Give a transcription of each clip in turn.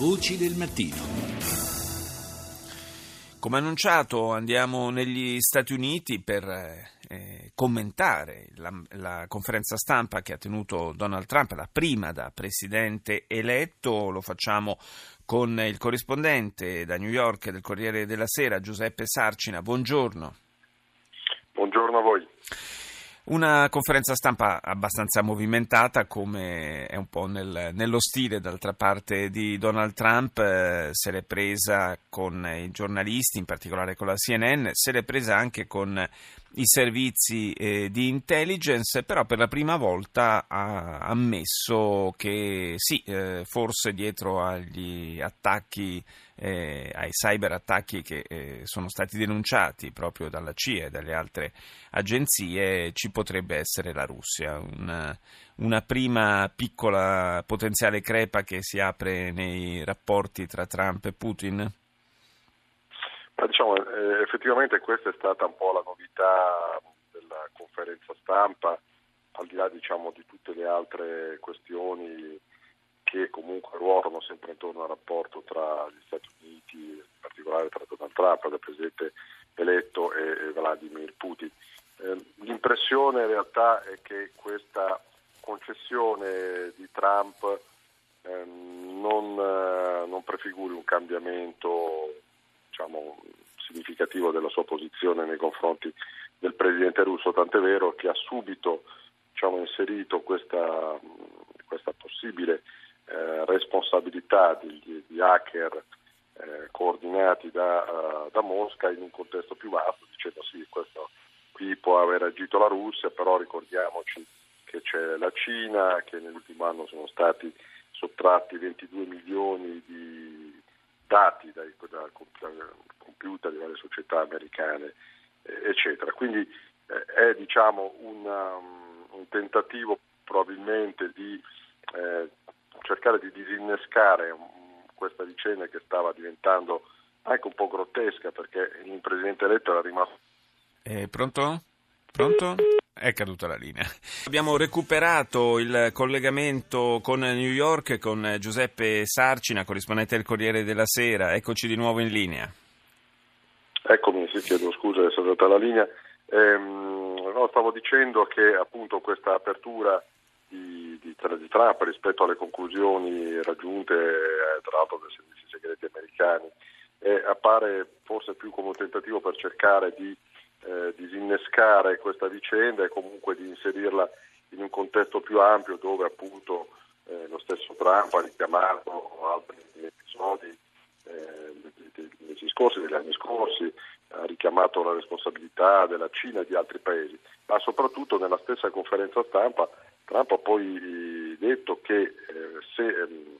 Voci del mattino. Come annunciato andiamo negli Stati Uniti per eh, commentare la, la, conferenza stampa che ha tenuto Donald Trump, la prima da presidente eletto. Lo facciamo con il corrispondente da New York del Corriere della Sera, Giuseppe Sarcina. Buongiorno. Buongiorno a voi. Una conferenza stampa abbastanza movimentata, come è un po' nel, nello stile. D'altra parte di Donald Trump, eh, se l'è presa con i giornalisti, in particolare con la CNN, se l'è presa anche con i servizi eh, di intelligence, però per la prima volta ha ammesso che sì, eh, forse dietro agli attacchi, eh, ai cyber attacchi che eh, sono stati denunciati proprio dalla CIA e dalle altre agenzie, ci potrebbe essere la Russia, una, una prima piccola potenziale crepa che si apre nei rapporti tra Trump e Putin. Effettivamente questa è stata un po' la novità della conferenza stampa, al di là diciamo, di tutte le altre questioni che comunque ruotano sempre intorno al rapporto tra gli Stati Uniti, in particolare tra Donald Trump, il presidente eletto, e, Vladimir Putin. Eh, l'impressione in realtà è che questa concessione di Trump eh, non, eh, non prefiguri un cambiamento diciamo, significativo della sua posizione nei confronti del presidente russo, tant'è vero che ha subito diciamo, inserito questa, questa possibile eh, responsabilità di, di hacker eh, coordinati da, uh, da, Mosca in un contesto più vasto, dicendo sì, questo qui può aver agito la Russia, però ricordiamoci che c'è la Cina, che nell'ultimo anno sono stati sottratti 22 milioni di dati dai, da computer di varie società americane, eh, eccetera. Quindi eh, è diciamo, una, um, un tentativo probabilmente di eh, cercare di disinnescare questa vicenda che stava diventando anche un po' grottesca perché il presidente eletto era rimasto. Eh, pronto? Pronto? È caduta la linea. Abbiamo recuperato il collegamento con New York con Giuseppe Sarcina, corrispondente del Corriere della Sera. Eccoci di nuovo in linea. Eccomi, sì, chiedo scusa, è stata la linea. Ehm, no, stavo dicendo che appunto questa apertura di, di, di, Trump rispetto alle conclusioni raggiunte eh, tra l'altro dai servizi segreti americani eh, appare forse più come un tentativo per cercare di eh, disinnescare questa vicenda e comunque di inserirla in un contesto più ampio dove appunto eh, lo stesso Trump ha richiamato altri episodi eh, scorsi, degli anni scorsi, ha richiamato la responsabilità della Cina e di altri paesi, ma soprattutto nella stessa conferenza stampa Trump ha poi detto che eh, se ehm,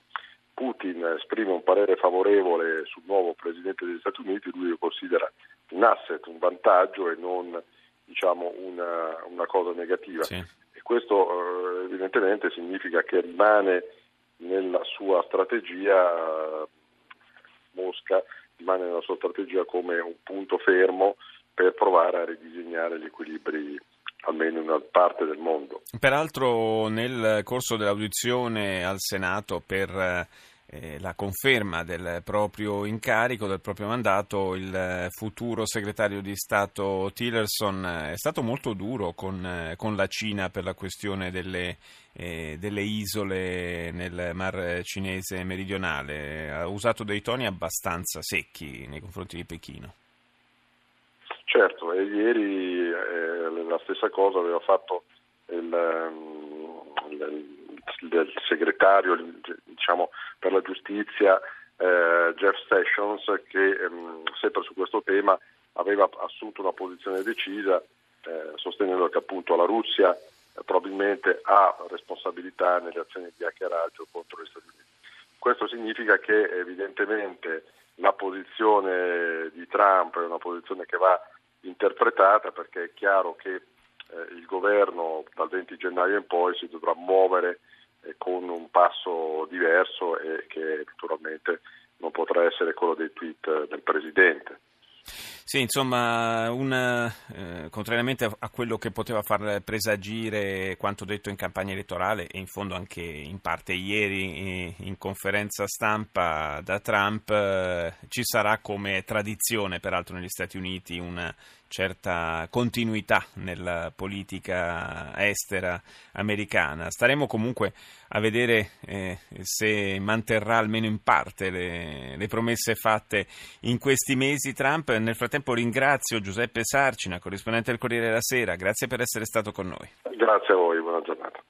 Putin esprime un parere favorevole sul nuovo Presidente degli Stati Uniti, lui lo considera un asset, un vantaggio e non diciamo, una, una, cosa negativa. Sì. E questo eh, evidentemente significa che rimane nella sua strategia eh, Mosca, rimane nella sua strategia come un punto fermo per provare a ridisegnare gli equilibri almeno in una parte del mondo. Peraltro nel corso dell'audizione al Senato per eh, eh, la conferma del proprio incarico, del proprio mandato, il futuro segretario di Stato Tillerson è stato molto duro con, con la Cina per la questione delle, eh, delle, isole nel Mar Cinese meridionale. Ha usato dei toni abbastanza secchi nei confronti di Pechino. Certo, e ieri eh, la stessa cosa aveva fatto il, ehm, il del segretario diciamo, per la giustizia eh, Jeff Sessions che ehm, sempre su questo tema aveva assunto una posizione decisa eh, sostenendo che appunto la Russia eh, probabilmente ha responsabilità nelle azioni di hackeraggio contro gli Stati Uniti. Questo significa che evidentemente la posizione di Trump è una posizione che va interpretata perché è chiaro che eh, il governo dal 20 gennaio in poi si dovrà muovere con un passo diverso e che naturalmente non potrà essere quello dei tweet del Presidente. Sì, insomma, un, eh, contrariamente a quello che poteva far presagire quanto detto in campagna elettorale e in fondo anche in parte ieri in conferenza stampa da Trump, eh, ci sarà come tradizione, peraltro negli Stati Uniti, una certa continuità nella politica estera americana. Staremo comunque a vedere eh, se manterrà almeno in parte le, le, promesse fatte in questi mesi Trump. Nel frattempo ringrazio Giuseppe Sarcina, corrispondente del Corriere della Sera. Grazie per essere stato con noi. Grazie a voi, buona giornata.